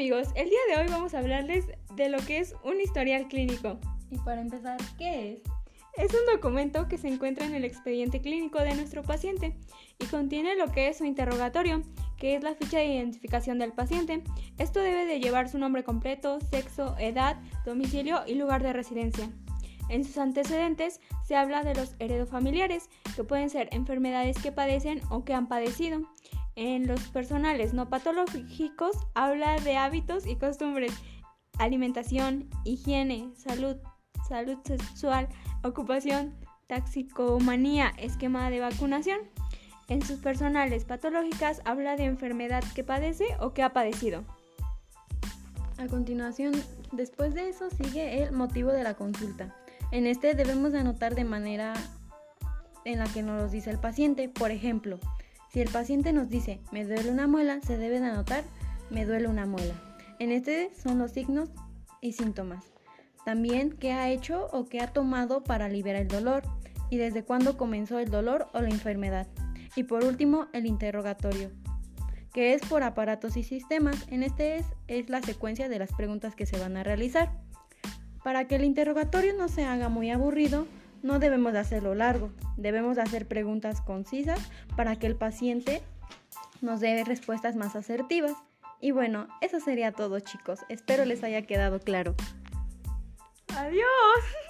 amigos, el día de hoy vamos a hablarles de lo que es un historial clínico. Y para empezar, ¿qué es? Es un documento que se encuentra en el expediente clínico de nuestro paciente y contiene lo que es su interrogatorio, que es la ficha de identificación del paciente. Esto debe de llevar su nombre completo, sexo, edad, domicilio y lugar de residencia. En sus antecedentes se habla de los heredofamiliares, que pueden ser enfermedades que padecen o que han padecido. En los personales no patológicos habla de hábitos y costumbres, alimentación, higiene, salud, salud sexual, ocupación, taxicomanía, esquema de vacunación. En sus personales patológicas habla de enfermedad que padece o que ha padecido. A continuación, después de eso sigue el motivo de la consulta. En este debemos de anotar de manera en la que nos lo dice el paciente. Por ejemplo, si el paciente nos dice me duele una muela, se debe de anotar me duele una muela. En este son los signos y síntomas. También qué ha hecho o qué ha tomado para liberar el dolor y desde cuándo comenzó el dolor o la enfermedad. Y por último, el interrogatorio, que es por aparatos y sistemas. En este es, es la secuencia de las preguntas que se van a realizar. Para que el interrogatorio no se haga muy aburrido, no debemos de hacerlo largo, debemos de hacer preguntas concisas para que el paciente nos dé respuestas más asertivas. Y bueno, eso sería todo chicos, espero les haya quedado claro. Adiós.